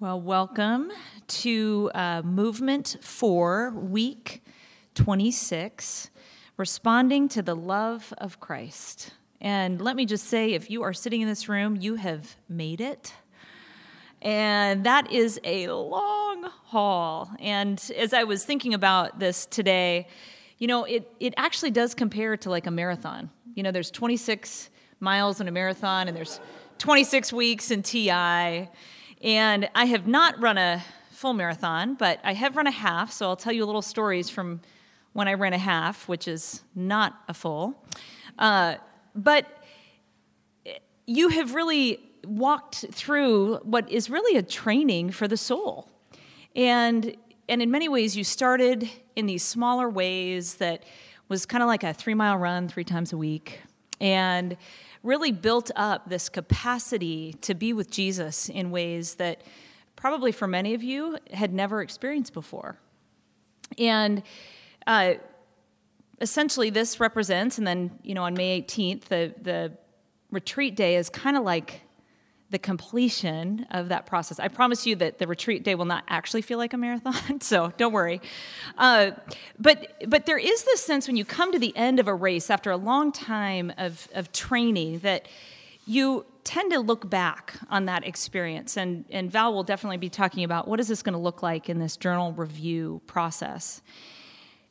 Well, welcome to uh, Movement 4, week 26, responding to the love of Christ. And let me just say if you are sitting in this room, you have made it. And that is a long haul. And as I was thinking about this today, you know, it, it actually does compare to like a marathon. You know, there's 26 miles in a marathon, and there's 26 weeks in TI. And I have not run a full marathon, but I have run a half. So I'll tell you a little stories from when I ran a half, which is not a full. Uh, but you have really walked through what is really a training for the soul. And, and in many ways, you started in these smaller ways that was kind of like a three mile run three times a week. And really built up this capacity to be with Jesus in ways that probably for many of you had never experienced before. And uh, essentially, this represents, and then, you know, on May 18th, the, the retreat day is kind of like the completion of that process. I promise you that the retreat day will not actually feel like a marathon, so don't worry. Uh, but but there is this sense when you come to the end of a race after a long time of of training that you tend to look back on that experience and and Val will definitely be talking about what is this going to look like in this journal review process.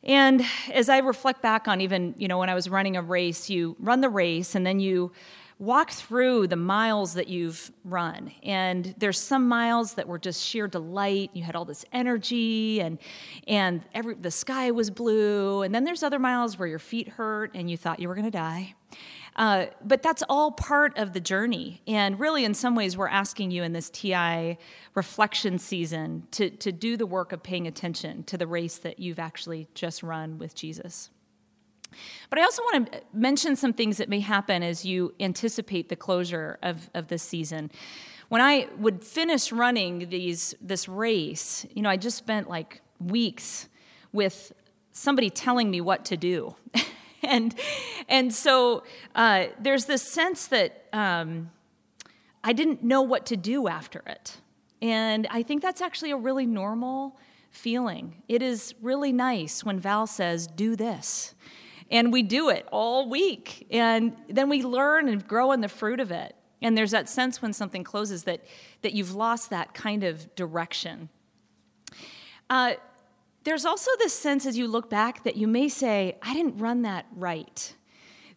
And as I reflect back on even, you know, when I was running a race, you run the race and then you walk through the miles that you've run. And there's some miles that were just sheer delight. You had all this energy and and every the sky was blue. And then there's other miles where your feet hurt and you thought you were gonna die. Uh, but that's all part of the journey. And really, in some ways, we're asking you in this TI reflection season to, to do the work of paying attention to the race that you've actually just run with Jesus. But I also want to mention some things that may happen as you anticipate the closure of, of this season. When I would finish running these this race, you know, I just spent like weeks with somebody telling me what to do. and and so uh, there's this sense that um, I didn't know what to do after it. And I think that's actually a really normal feeling. It is really nice when Val says, do this and we do it all week. And then we learn and grow in the fruit of it. And there's that sense when something closes that, that you've lost that kind of direction. Uh, there's also this sense as you look back that you may say, I didn't run that right.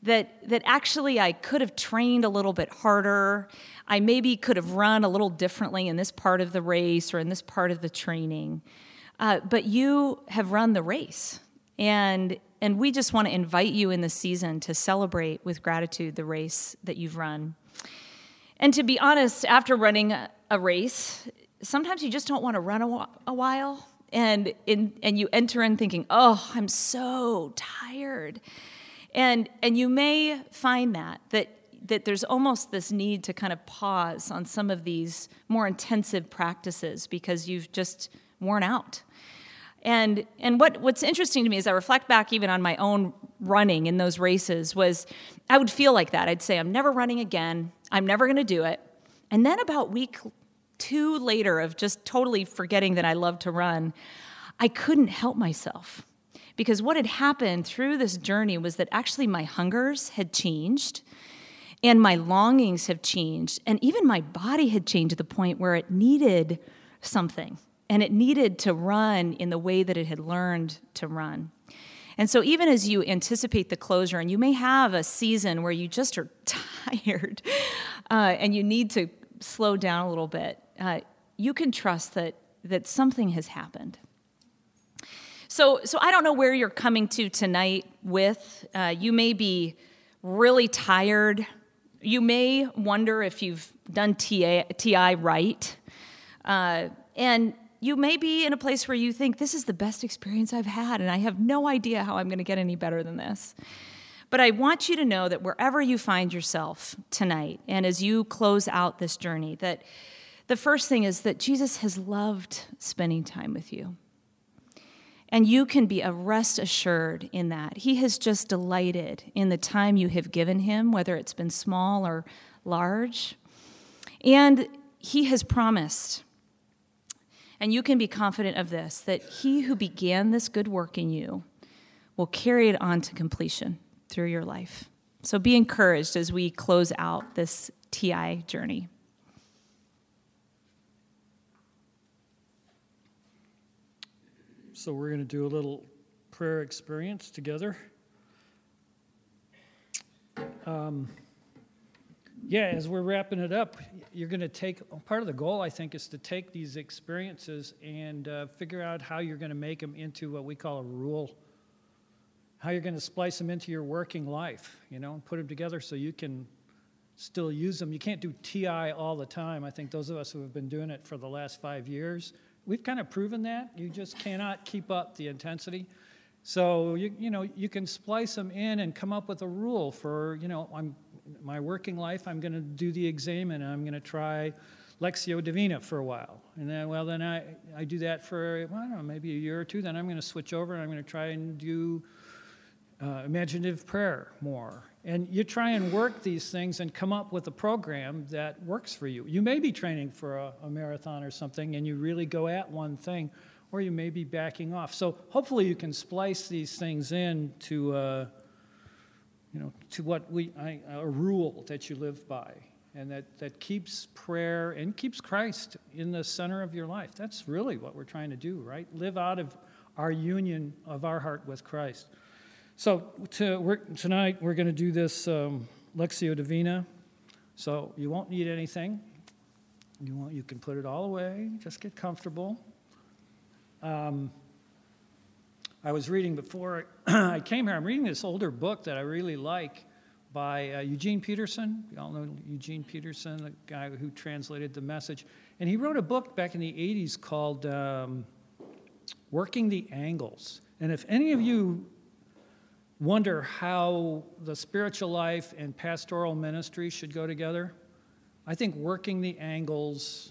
That, that actually I could have trained a little bit harder. I maybe could have run a little differently in this part of the race or in this part of the training. Uh, but you have run the race. And and we just want to invite you in this season to celebrate with gratitude the race that you've run. And to be honest, after running a race, sometimes you just don't want to run a, while. And, in, and you enter in thinking, oh, I'm so tired. And, and you may find that, that, that there's almost this need to kind of pause on some of these more intensive practices because you've just worn out. And, and what, what's interesting to me as I reflect back even on my own running in those races was I would feel like that. I'd say, I'm never running again. I'm never going to do it. And then about week two later of just totally forgetting that I love to run, I couldn't help myself. Because what had happened through this journey was that actually my hungers had changed and my longings have changed. And even my body had changed to the point where it needed something and it needed to run in the way that it had learned to run. And so, even as you anticipate the closure, and you may have a season where you just are tired uh, and you need to slow down a little bit, uh, you can trust that, that something has happened. So, so, I don't know where you're coming to tonight with. Uh, you may be really tired. You may wonder if you've done TI, TI right. Uh, and you may be in a place where you think, this is the best experience I've had, and I have no idea how I'm going to get any better than this. But I want you to know that wherever you find yourself tonight, and as you close out this journey, that the first thing is that Jesus has loved spending time with you. And you can be a rest assured in that. He has just delighted in the time you have given him, whether it's been small or large. And he has promised And you can be confident of this that he who began this good work in you will carry it on to completion through your life. So be encouraged as we close out this TI journey. So we're going to do a little prayer experience together. Um, yeah, as we're wrapping it up, you're going to take part of the goal, I think, is to take these experiences and uh, figure out how you're going to make them into what we call a rule, how you're going to splice them into your working life, you know, and put them together so you can still use them. You can't do TI all the time. I think those of us who have been doing it for the last five years, we've kind of proven that. You just cannot keep up the intensity. So you, you know you can splice them in and come up with a rule for you know I'm my working life I'm going to do the exam and I'm going to try Lectio Divina for a while. And then well then I, I do that for well, I don't know maybe a year or two then I'm going to switch over and I'm going to try and do uh, imaginative prayer more. And you try and work these things and come up with a program that works for you. You may be training for a, a marathon or something and you really go at one thing or you may be backing off. So hopefully you can splice these things in to, uh, you know, to what we, I, a rule that you live by and that, that keeps prayer and keeps Christ in the center of your life. That's really what we're trying to do, right? Live out of our union of our heart with Christ. So to, we're, tonight we're going to do this um, Lectio Divina. So you won't need anything. You, won't, you can put it all away. Just get comfortable. Um, I was reading before I came here, I'm reading this older book that I really like by uh, Eugene Peterson. You all know Eugene Peterson, the guy who translated the message. And he wrote a book back in the 80s called um, Working the Angles. And if any of you wonder how the spiritual life and pastoral ministry should go together, I think Working the Angles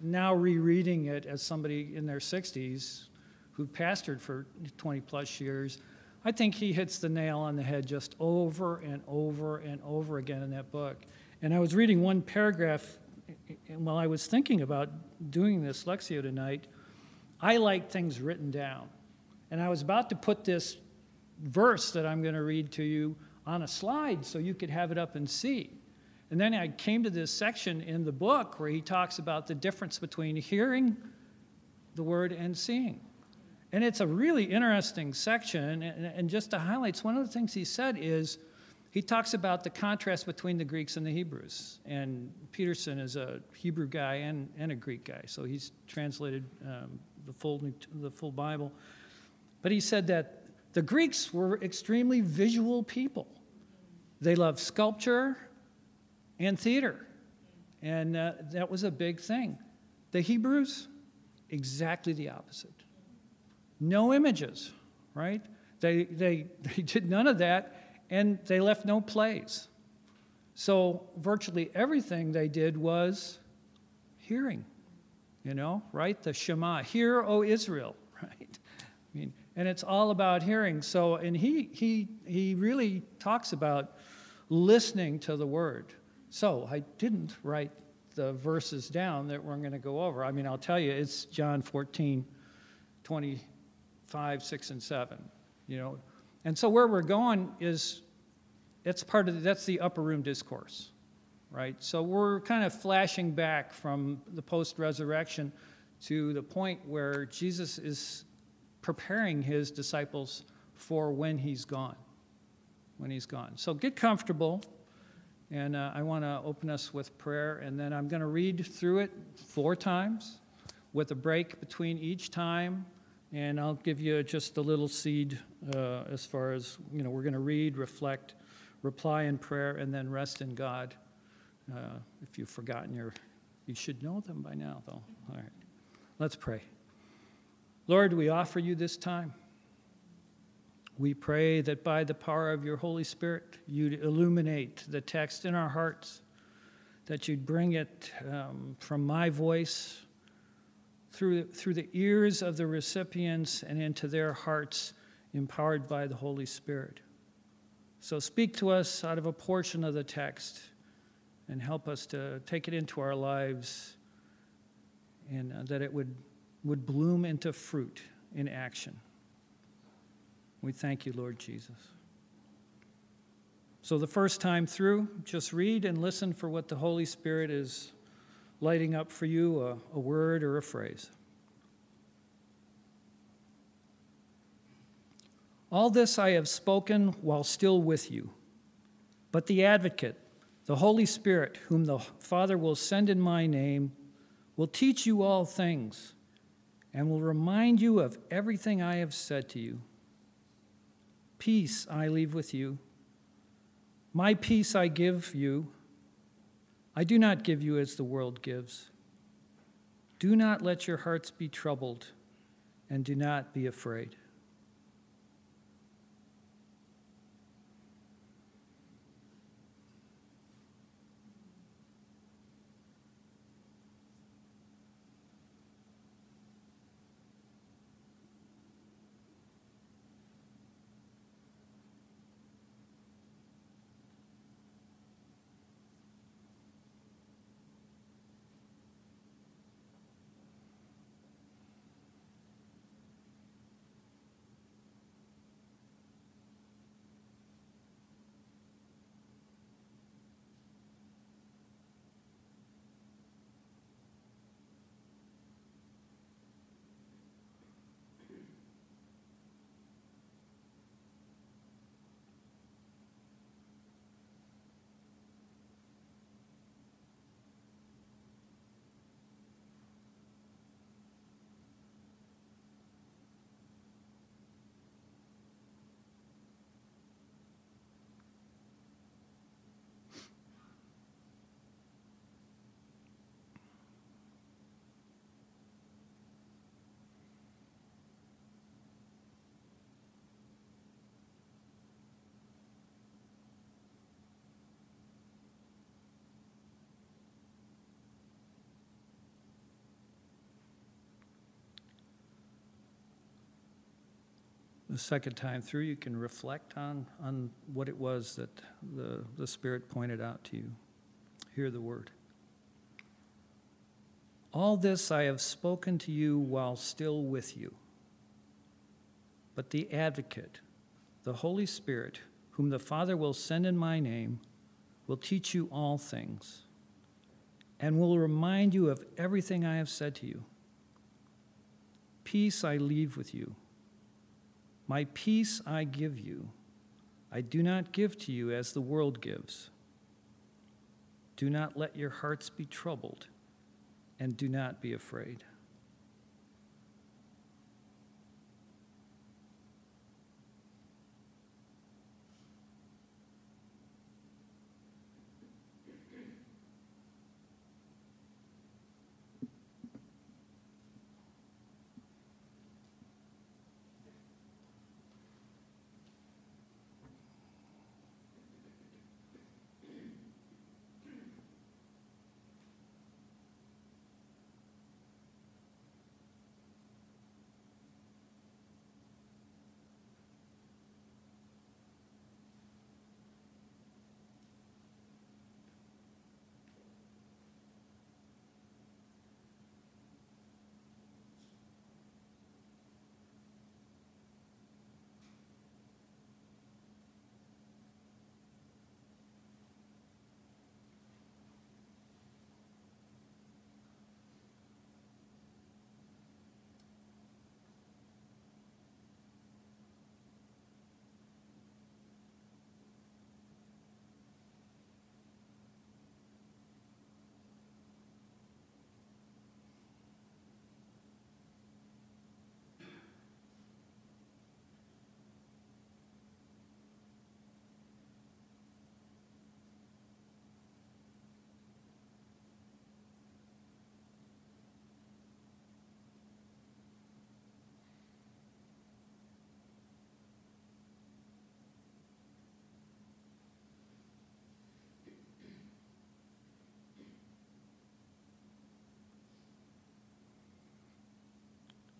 now rereading it as somebody in their 60s who pastored for 20 plus years, I think he hits the nail on the head just over and over and over again in that book. And I was reading one paragraph and while I was thinking about doing this Lectio tonight. I like things written down. And I was about to put this verse that I'm going to read to you on a slide so you could have it up and see. And then I came to this section in the book where he talks about the difference between hearing the word and seeing. And it's a really interesting section. And, just to highlight, one of the things he said is he talks about the contrast between the Greeks and the Hebrews. And Peterson is a Hebrew guy and, and a Greek guy, so he's translated um, the, full, the full Bible. But he said that the Greeks were extremely visual people. They loved sculpture, and theater. And uh, that was a big thing. The Hebrews, exactly the opposite. No images, right? They, they, they did none of that, and they left no plays. So virtually everything they did was hearing, you know, right? The Shema, hear, O Israel, right? I mean, and it's all about hearing. So, and he, he, he really talks about listening to the word. So I didn't write the verses down that we're going to go over. I mean, I'll tell you, it's John 14, 25, 6, and 7. You know, and so where we're going is it's part of that's the upper room discourse, right? So we're kind of flashing back from the post-resurrection to the point where Jesus is preparing his disciples for when he's gone. When he's gone. So get comfortable. And uh, I want to open us with prayer, and then I'm going to read through it four times with a break between each time. And I'll give you just a little seed uh, as far as, you know, we're going to read, reflect, reply in prayer, and then rest in God. Uh, if you've forgotten your, you should know them by now, though. All right. Let's pray. Lord, we offer you this time. We pray that by the power of your Holy Spirit, you'd illuminate the text in our hearts, that you'd bring it um, from my voice through, through the ears of the recipients and into their hearts, empowered by the Holy Spirit. So speak to us out of a portion of the text and help us to take it into our lives and uh, that it would, would bloom into fruit in action. We thank you, Lord Jesus. So, the first time through, just read and listen for what the Holy Spirit is lighting up for you a, a word or a phrase. All this I have spoken while still with you. But the advocate, the Holy Spirit, whom the Father will send in my name, will teach you all things and will remind you of everything I have said to you. Peace I leave with you. My peace I give you. I do not give you as the world gives. Do not let your hearts be troubled, and do not be afraid. The second time through, you can reflect on, on what it was that the, the Spirit pointed out to you. Hear the word. All this I have spoken to you while still with you. But the advocate, the Holy Spirit, whom the Father will send in my name, will teach you all things and will remind you of everything I have said to you. Peace I leave with you. My peace I give you. I do not give to you as the world gives. Do not let your hearts be troubled, and do not be afraid.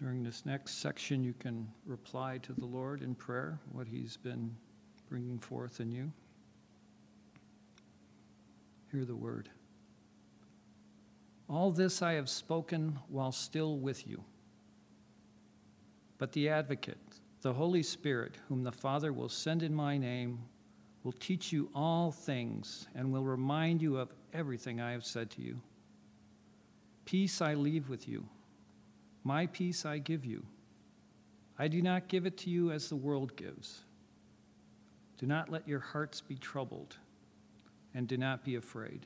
During this next section, you can reply to the Lord in prayer, what He's been bringing forth in you. Hear the word. All this I have spoken while still with you. But the advocate, the Holy Spirit, whom the Father will send in my name, will teach you all things and will remind you of everything I have said to you. Peace I leave with you, my peace I give you. I do not give it to you as the world gives. Do not let your hearts be troubled, and do not be afraid.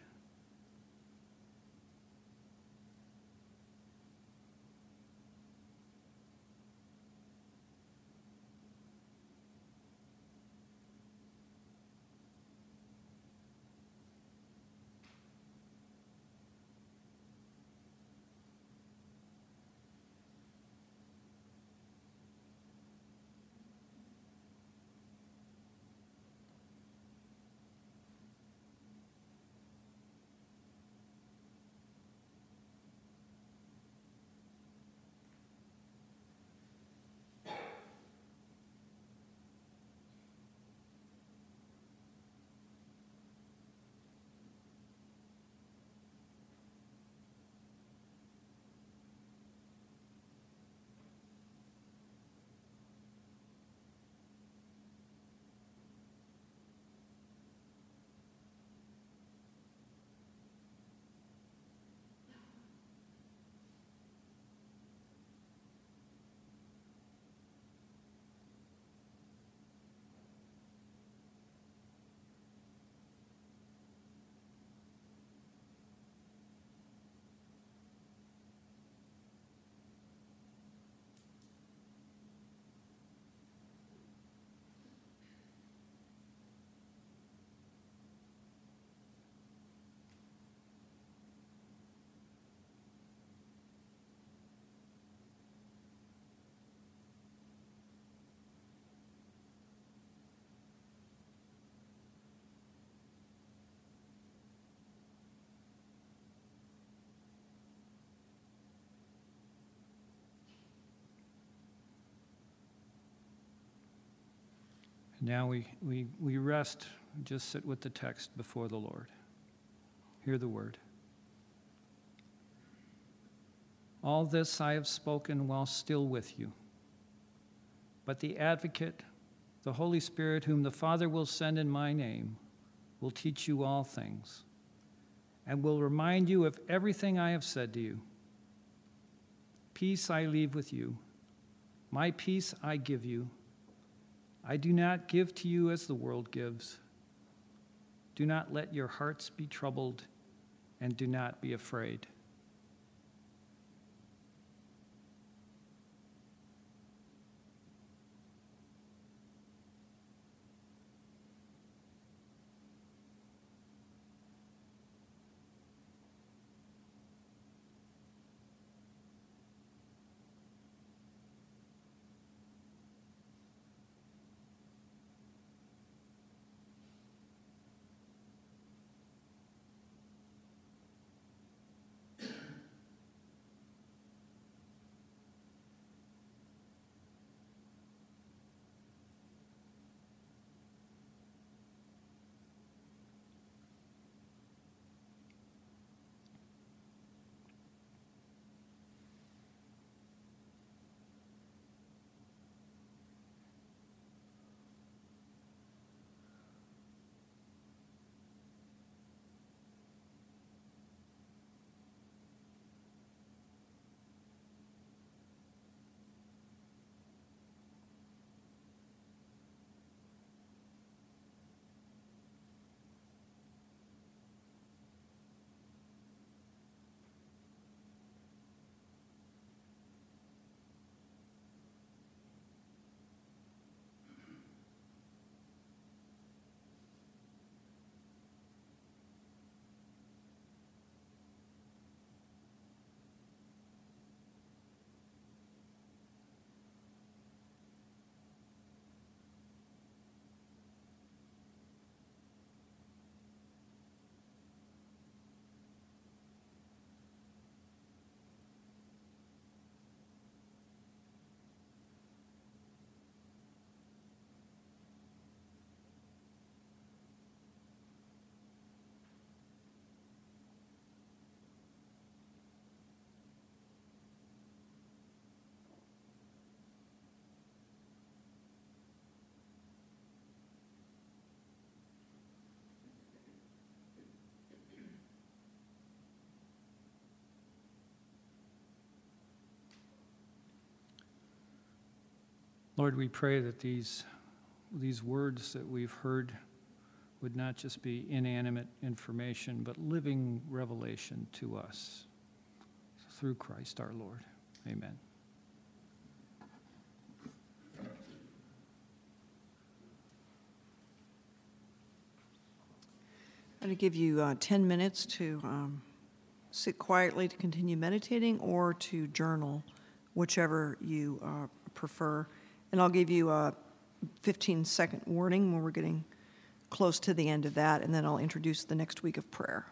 Now we, we, we rest, just sit with the text before the Lord. Hear the word. All this I have spoken while still with you. But the advocate, the Holy Spirit, whom the Father will send in my name, will teach you all things and will remind you of everything I have said to you. Peace I leave with you, my peace I give you. I do not give to you as the world gives. Do not let your hearts be troubled, and do not be afraid. Lord, we pray that these, these words that we've heard would not just be inanimate information, but living revelation to us through Christ our Lord. Amen. I'm going to give you uh, 10 minutes to um, sit quietly to continue meditating or to journal, whichever you uh, prefer. And I'll give you a 15 second warning when we're getting close to the end of that, and then I'll introduce the next week of prayer.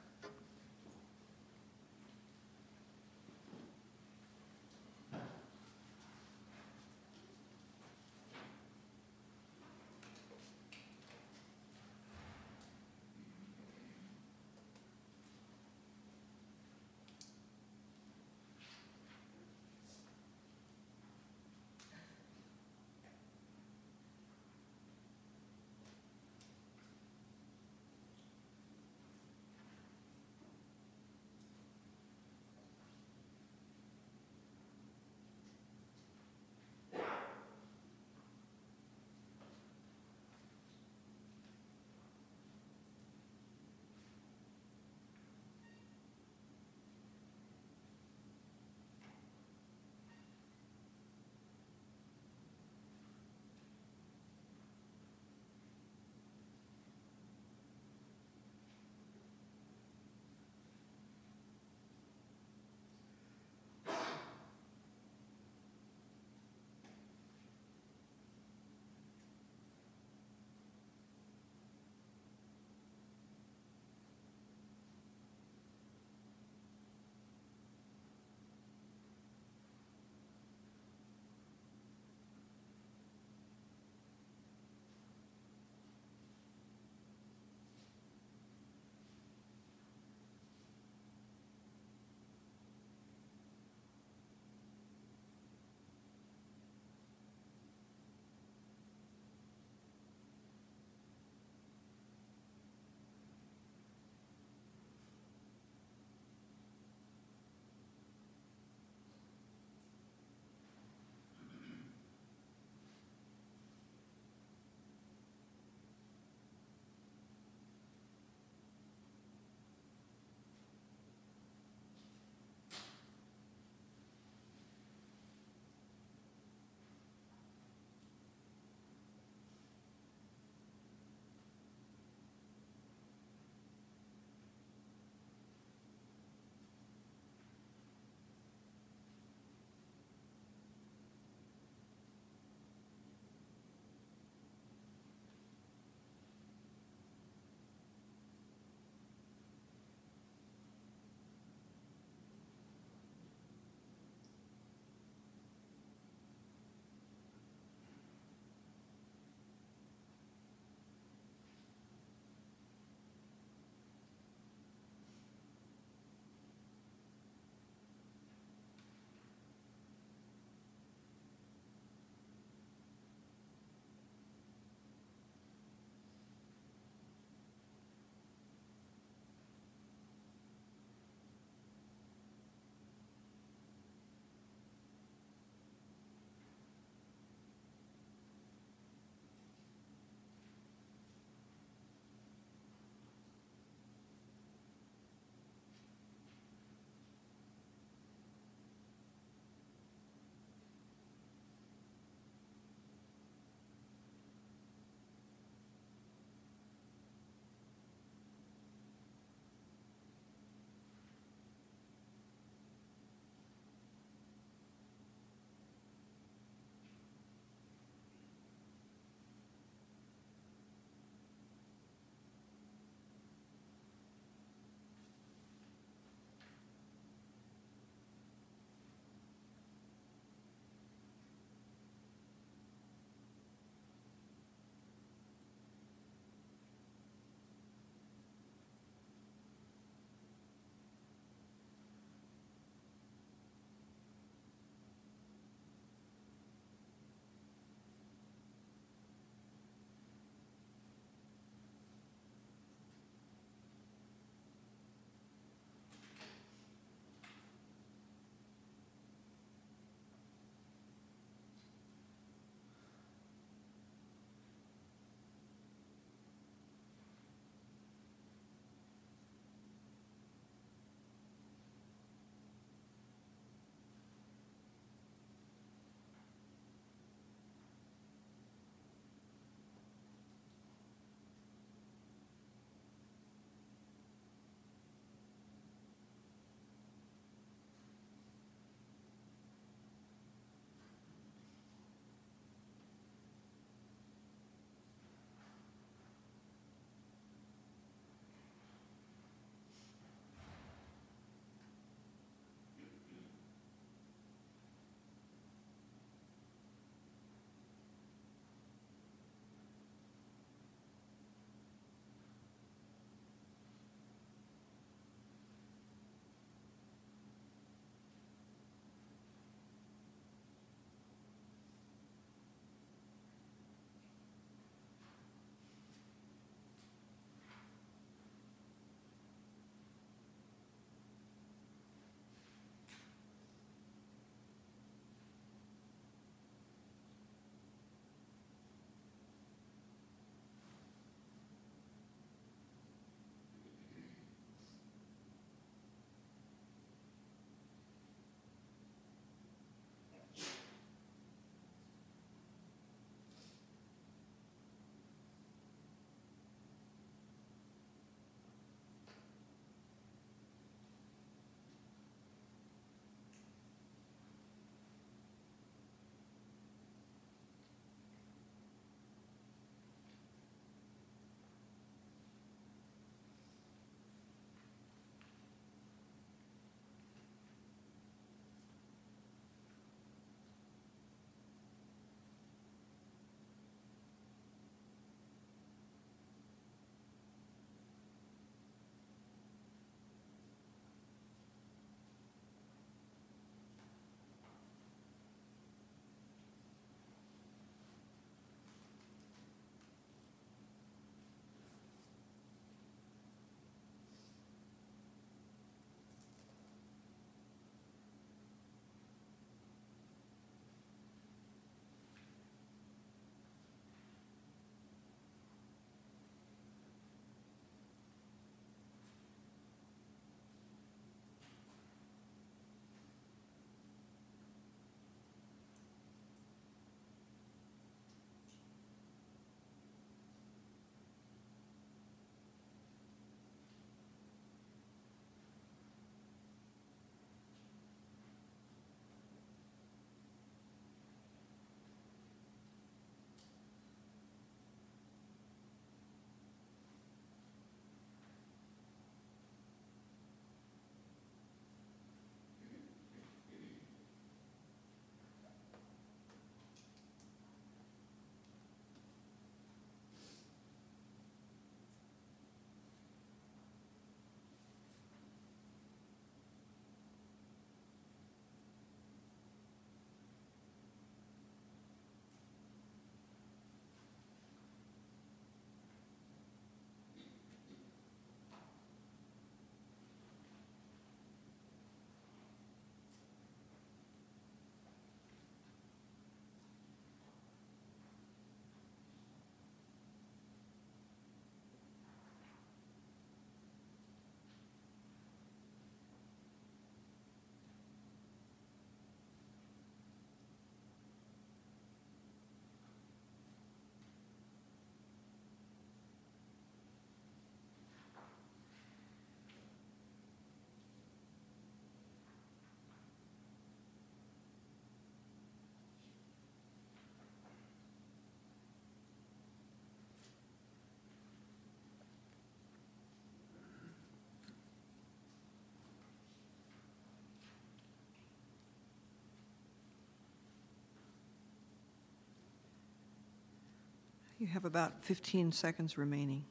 You have about 15 seconds remaining.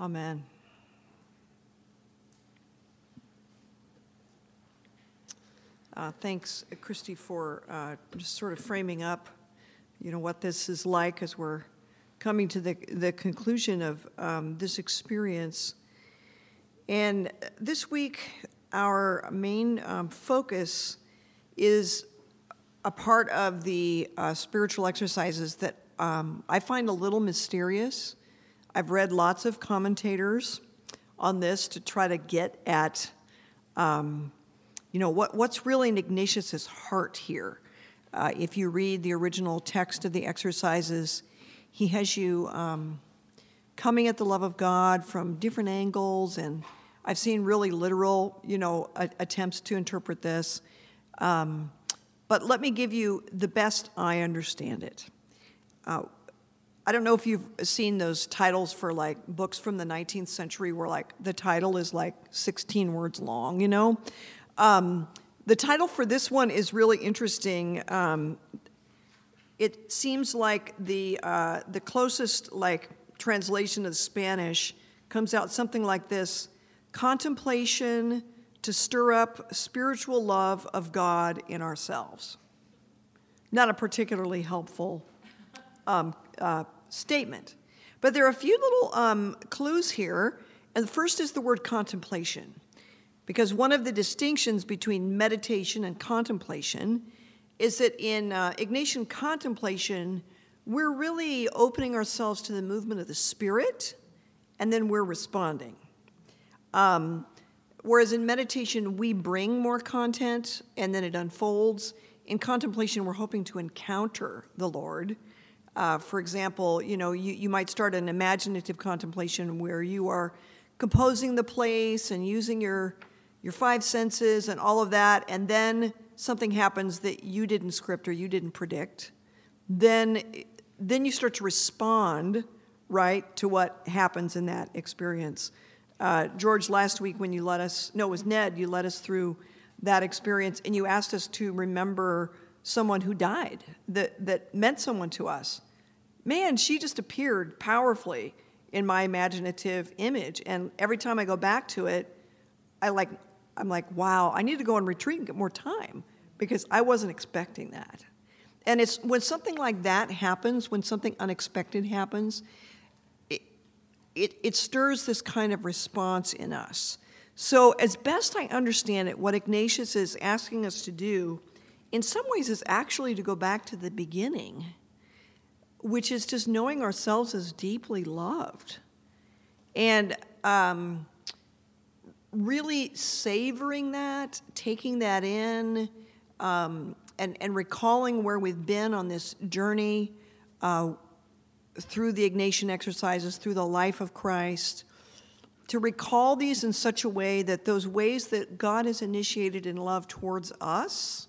Amen. Uh, thanks, Kristy, for uh, just sort of framing up, you know, what this is like as we're coming to the, the conclusion of um, this experience. And this week, our main um, focus is a part of the uh, spiritual exercises that um, I find a little mysterious. I've read lots of commentators on this to try to get at, um, you know, what, what's really in Ignatius's heart here. Uh, if you read the original text of the exercises, he has you um, coming at the love of God from different angles, and I've seen really literal, you know, a- attempts to interpret this. Um, but let me give you the best I understand it. Uh, I don't know if you've seen those titles for like books from the 19th century where like the title is like 16 words long, you know? Um, the title for this one is really interesting. Um, it seems like the, uh, the closest like translation of Spanish comes out something like this contemplation to stir up spiritual love of God in ourselves. Not a particularly helpful um, uh, statement. But there are a few little um, clues here. And the first is the word contemplation, because one of the distinctions between meditation and contemplation is that in uh, Ignatian contemplation, we're really opening ourselves to the movement of the Spirit, and then we're responding. Um, whereas in meditation, we bring more content, and then it unfolds. In contemplation, we're hoping to encounter the Lord uh, for example, you know, you, you might start an imaginative contemplation where you are composing the place and using your your five senses and all of that, and then something happens that you didn't script or you didn't predict. Then then you start to respond right to what happens in that experience. Uh, George, last week when you let us, no, it was Ned, you led us through that experience and you asked us to remember someone who died that, that meant someone to us man, she just appeared powerfully in my imaginative image. And every time I go back to it, I like, I'm like, wow, I need to go on retreat and get more time because I wasn't expecting that. And it's when something like that happens, when something unexpected happens, it, it, it stirs this kind of response in us. So, as best I understand it, what Ignatius is asking us to do, in some ways, is actually to go back to the beginning which is just knowing ourselves as deeply loved and um, really savoring that, taking that in, um, and, and recalling where we've been on this journey uh, through the Ignatian exercises, through the life of Christ. To recall these in such a way that those ways that God has initiated in love towards us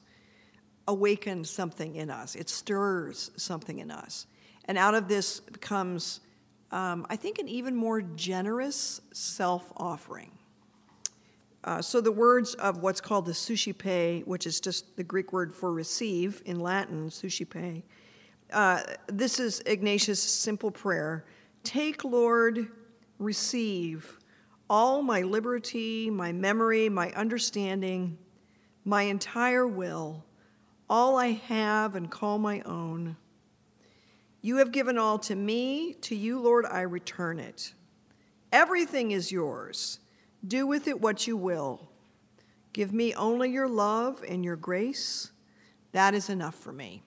awaken something in us, it stirs something in us. And out of this comes, um, I think, an even more generous self offering. Uh, so the words of what's called the suscipe, which is just the Greek word for receive in Latin, suscipe, uh, this is Ignatius' simple prayer Take, Lord, receive all my liberty, my memory, my understanding, my entire will, all I have and call my own you have given all to me, to you, Lord, I return it. Everything is yours. Do with it what you will. Give me only your love and your grace. That is enough for me.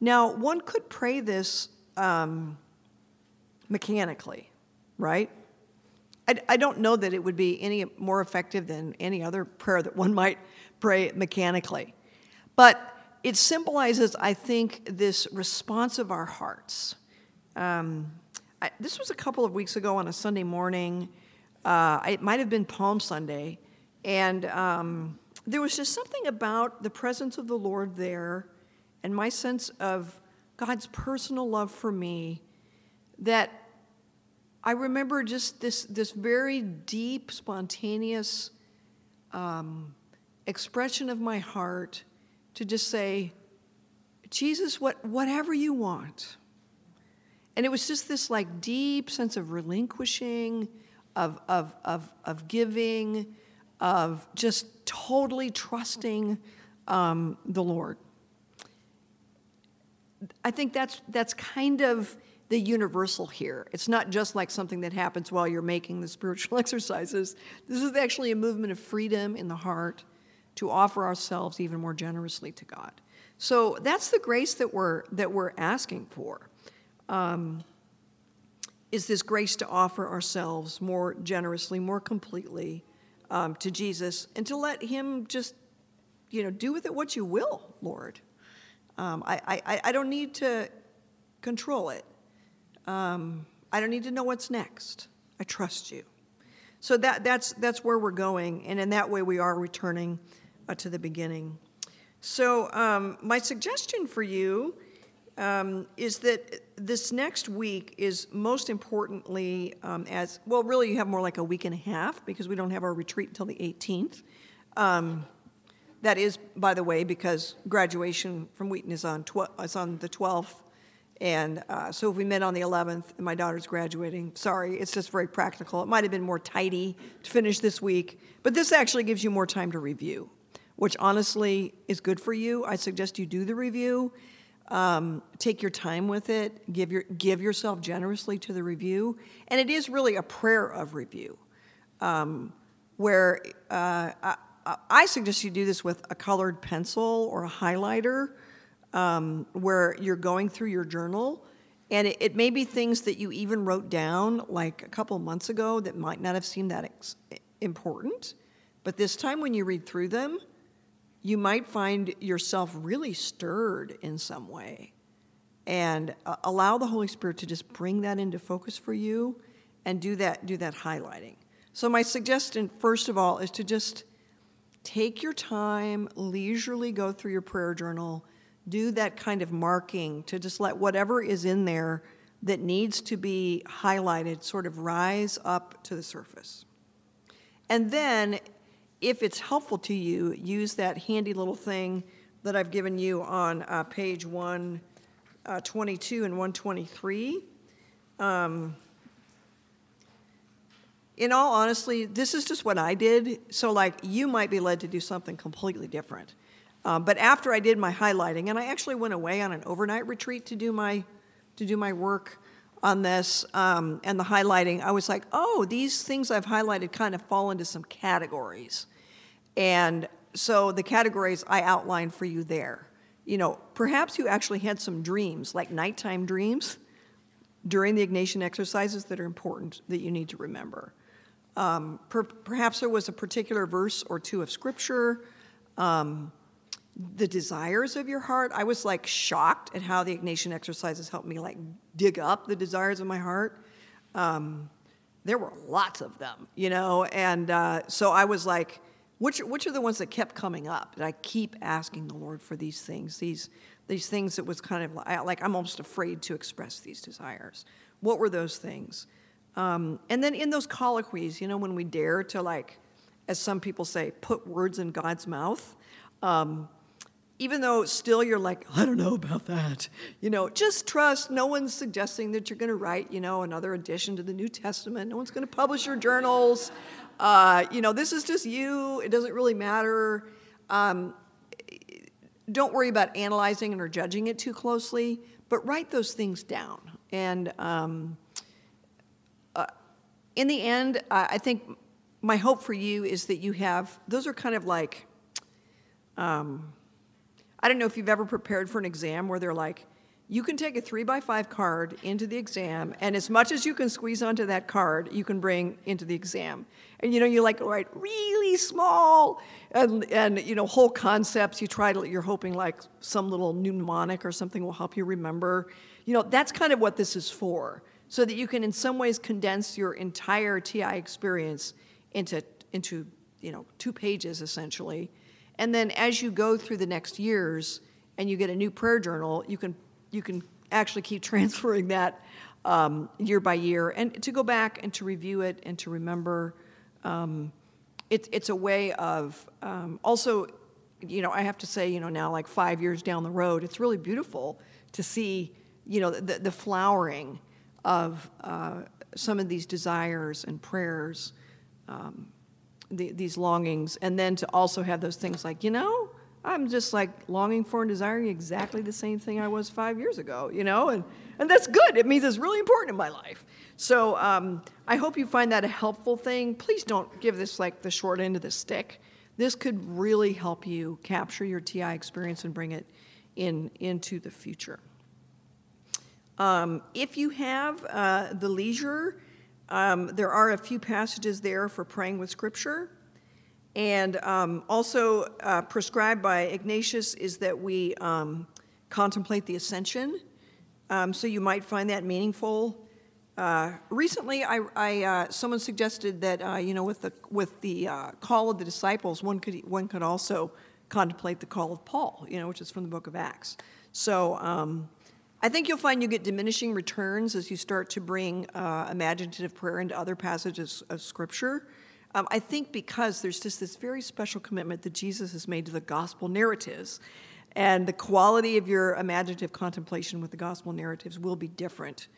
Now, one could pray this um, mechanically, right? I, I don't know that it would be any more effective than any other prayer that one might pray mechanically. But it symbolizes, I think, this response of our hearts. Um, I, this was a couple of weeks ago on a Sunday morning. Uh, it might have been Palm Sunday. And um, there was just something about the presence of the Lord there and my sense of God's personal love for me that I remember just this, this very deep, spontaneous um, expression of my heart to just say, Jesus, what, whatever you want. And it was just this like deep sense of relinquishing, of, of, of, of giving, of just totally trusting um, the Lord. I think that's, that's kind of the universal here. It's not just like something that happens while you're making the spiritual exercises. This is actually a movement of freedom in the heart to offer ourselves even more generously to God. So that's the grace that we're that we're asking for. Um, is this grace to offer ourselves more generously, more completely um, to Jesus, and to let Him just, you know, do with it what you will, Lord. Um, I, I, I don't need to control it. Um, I don't need to know what's next. I trust you. So that, that's, that's where we're going, and in that way we are returning uh, to the beginning. So, um, my suggestion for you um, is that this next week is most importantly um, as well, really, you have more like a week and a half because we don't have our retreat until the 18th. Um, that is, by the way, because graduation from Wheaton is on, tw- is on the 12th. And uh, so if we met on the 11th and my daughter's graduating, sorry, it's just very practical. It might have been more tidy to finish this week, but this actually gives you more time to review which honestly is good for you. I suggest you do the review. Um, take your time with it. Give your give yourself generously to the review, and it is really a prayer of review, um, where uh, I, I, suggest you do this with a colored pencil or a highlighter, um, where you're going through your journal, and it, it, may be things that you even wrote down like a couple months ago that might not have seemed that ex- important, but this time when you read through them you might find yourself really stirred in some way. And uh, allow the Holy Spirit to just bring that into focus for you and do that, do that highlighting. So, my suggestion, first of all, is to just take your time, leisurely go through your prayer journal, do that kind of marking to just let whatever is in there that needs to be highlighted sort of rise up to the surface. And then if it's helpful to you, use that handy little thing that I've given you on uh, page 122 uh, and 123. Um, in all honesty, this is just what I did. So, like, you might be led to do something completely different. Um, but after I did my highlighting, and I actually went away on an overnight retreat to do my to do my work on this um, and the highlighting, I was like, oh, these things I've highlighted kind of fall into some categories. And so the categories I outlined for you there. You know, perhaps you actually had some dreams, like nighttime dreams, during the Ignatian exercises that are important that you need to remember. Um, per, perhaps there was a particular verse or two of scripture. Um, the desires of your heart. I was like shocked at how the Ignatian exercises helped me like dig up the desires of my heart. Um, there were lots of them, you know, and uh, so I was like, which, which are the ones that kept coming up? That I keep asking the Lord for these things, these, these things that was kind of like, like I'm almost afraid to express these desires. What were those things? Um, and then in those colloquies, you know, when we dare to, like, as some people say, put words in God's mouth, um, even though still you're like, I don't know about that, you know, just trust. No one's suggesting that you're going to write, you know, another addition to the New Testament. No one's going to publish your journals. Uh, you know, this is just you. It doesn't really matter. Um, don't worry about analyzing it or judging it too closely, but write those things down. And um, uh, in the end, I think my hope for you is that you have, those are kind of like, um, I don't know if you've ever prepared for an exam where they're like, you can take a three by five card into the exam, and as much as you can squeeze onto that card, you can bring into the exam. And you know, you like write really small and, and you know, whole concepts. You try to, you're hoping like some little mnemonic or something will help you remember. You know, that's kind of what this is for, so that you can in some ways condense your entire TI experience into, into you know, two pages essentially. And then as you go through the next years and you get a new prayer journal, you can you can actually keep transferring that um, year by year and to go back and to review it and to remember. Um, it, it's a way of um, also, you know, I have to say, you know, now like five years down the road, it's really beautiful to see, you know, the, the flowering of uh, some of these desires and prayers, um, the, these longings, and then to also have those things like, you know, I'm just like longing for and desiring exactly the same thing I was five years ago, you know, and, and that's good. It means it's really important in my life. So um, I hope you find that a helpful thing. Please don't give this like the short end of the stick. This could really help you capture your TI experience and bring it in into the future. Um, if you have uh, the leisure, um, there are a few passages there for praying with Scripture. And um, also uh, prescribed by Ignatius is that we um, contemplate the ascension. Um, so you might find that meaningful. Uh, recently, I, I uh, someone suggested that uh, you know with the with the uh, call of the disciples, one could one could also contemplate the call of Paul, you know, which is from the book of Acts. So um, I think you'll find you get diminishing returns as you start to bring uh, imaginative prayer into other passages of Scripture. Um, I think because there's just this very special commitment that Jesus has made to the gospel narratives, and the quality of your imaginative contemplation with the gospel narratives will be different.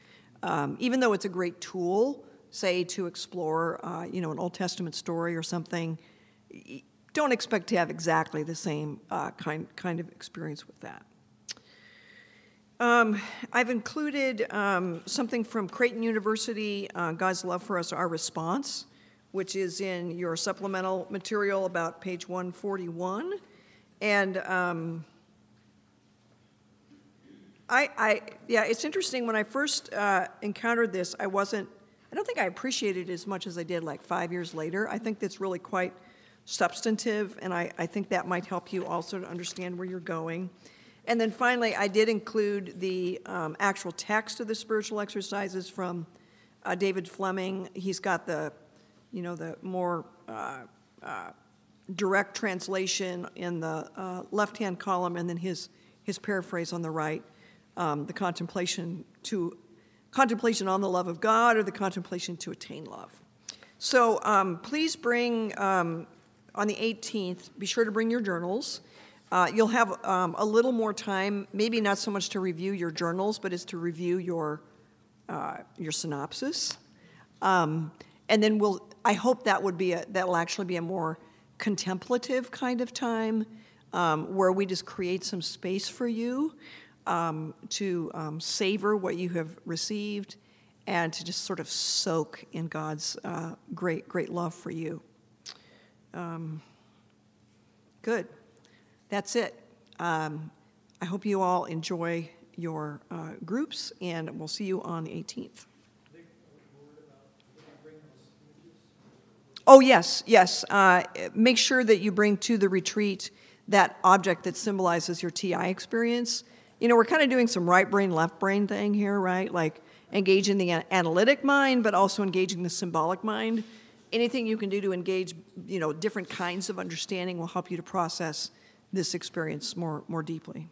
Um, even though it's a great tool, say to explore, uh, you know, an Old Testament story or something, don't expect to have exactly the same uh, kind kind of experience with that. Um, I've included um, something from Creighton University, uh, God's Love for Us, Our Response which is in your supplemental material about page 141. And um, I, I, yeah, it's interesting. When I first uh, encountered this, I wasn't, I don't think I appreciated it as much as I did like five years later. I think that's really quite substantive, and I, I think that might help you also to understand where you're going. And then finally, I did include the um, actual text of the spiritual exercises from uh, David Fleming. He's got the you know, the more uh, uh, direct translation in the uh, left-hand column, and then his his paraphrase on the right, um, the contemplation to contemplation on the love of God or the contemplation to attain love. So um, please bring um, on the 18th. Be sure to bring your journals. Uh, you'll have um, a little more time, maybe not so much to review your journals, but is to review your uh, your synopsis. Um, and then we'll I hope that would be a, that will actually be a more contemplative kind of time um, where we just create some space for you um, to um, savor what you have received and to just sort of soak in God's uh, great, great love for you. Um, good. That's it. Um, I hope you all enjoy your uh, groups, and we'll see you on the 18th. Oh, yes, yes. Uh, make sure that you bring to the retreat that object that symbolizes your TI experience. You know, we're kind of doing some right brain, left brain thing here, right? Like engaging the analytic mind, but also engaging the symbolic mind. Anything you can do to engage, you know, different kinds of understanding will help you to process this experience more, more deeply.